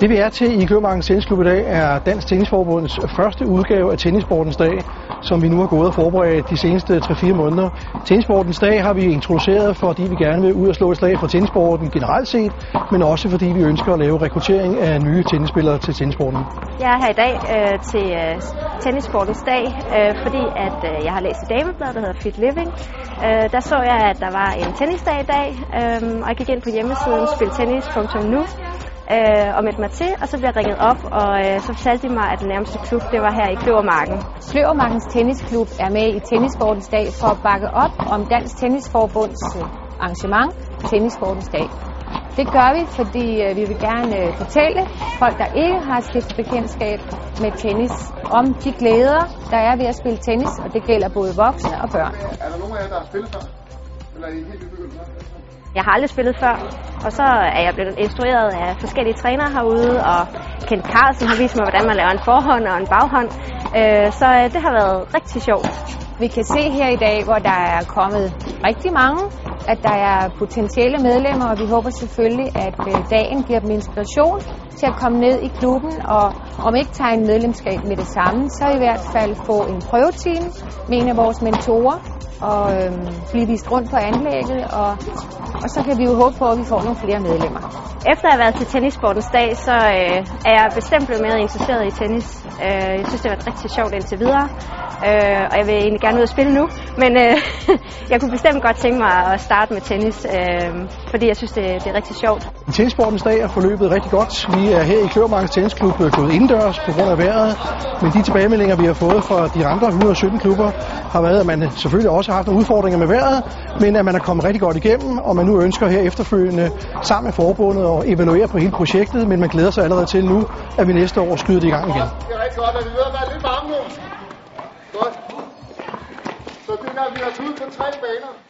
Det vi er til i Kløvermarkens Tennisklub i dag er Dansk Tennisforbunds første udgave af Tennisportens Dag, som vi nu har gået og forberedt de seneste 3-4 måneder. Tennisportens Dag har vi introduceret, fordi vi gerne vil ud og slå et slag for tennisporten generelt set, men også fordi vi ønsker at lave rekruttering af nye tennisspillere til tennisporten. Jeg er her i dag øh, til øh, Tennisportens Dag, øh, fordi at øh, jeg har læst et dameblad, der hedder Fit Living. Øh, der så jeg, at der var en tennisdag i dag, øh, og jeg gik ind på hjemmesiden spiltennis.nu øh, og meldte mig til, og så blev jeg ringet op, og øh, så fortalte de mig, at den nærmeste klub, det var her i Kløvermarken. Kløvermarkens Tennisklub er med i Tennisportens Dag for at bakke op om Dansk Tennisforbunds øh, arrangement Tennisportens Dag. Det gør vi, fordi øh, vi vil gerne øh, fortælle folk, der ikke har stiftet bekendtskab med tennis, om de glæder, der er ved at spille tennis, og det gælder både voksne og børn. Er der nogen af jer, der har spillet før? Jeg har aldrig spillet før, og så er jeg blevet instrueret af forskellige trænere herude, og Kent Carlsen har vist mig, hvordan man laver en forhånd og en baghånd. Øh, så øh, det har været rigtig sjovt. Vi kan se her i dag, hvor der er kommet rigtig mange, at der er potentielle medlemmer, og vi håber selvfølgelig, at øh, dagen giver dem inspiration til at komme ned i klubben, og om ikke tegne medlemskab med det samme, så i hvert fald få en prøvetime med en af vores mentorer, og øhm, blive vist rundt på anlægget, og, og så kan vi jo håbe på, at vi får nogle flere medlemmer. Efter at have været til tennisportens dag, så øh, er jeg bestemt blevet mere interesseret i tennis. Øh, jeg synes, det har været rigtig sjovt indtil videre, øh, og jeg vil egentlig gerne ud og spille nu. Men øh, jeg kunne bestemt godt tænke mig at starte med tennis, øh, fordi jeg synes, det, det er rigtig sjovt. Tennisportens Dag er forløbet rigtig godt. Vi er her i Kløvermarkens Tennisklub øh, gået indendørs på grund af vejret, men de tilbagemeldinger, vi har fået fra de andre 117 klubber, har været, at man selvfølgelig også har haft udfordringer med vejret, men at man er kommet rigtig godt igennem, og man nu ønsker her efterfølgende sammen med forbundet at evaluere på hele projektet, men man glæder sig allerede til nu, at vi næste år skyder det i gang igen. Det er rigtig godt, at vi ved at være lidt varme nu. Godt. Så det der, vi har ud på tre baner.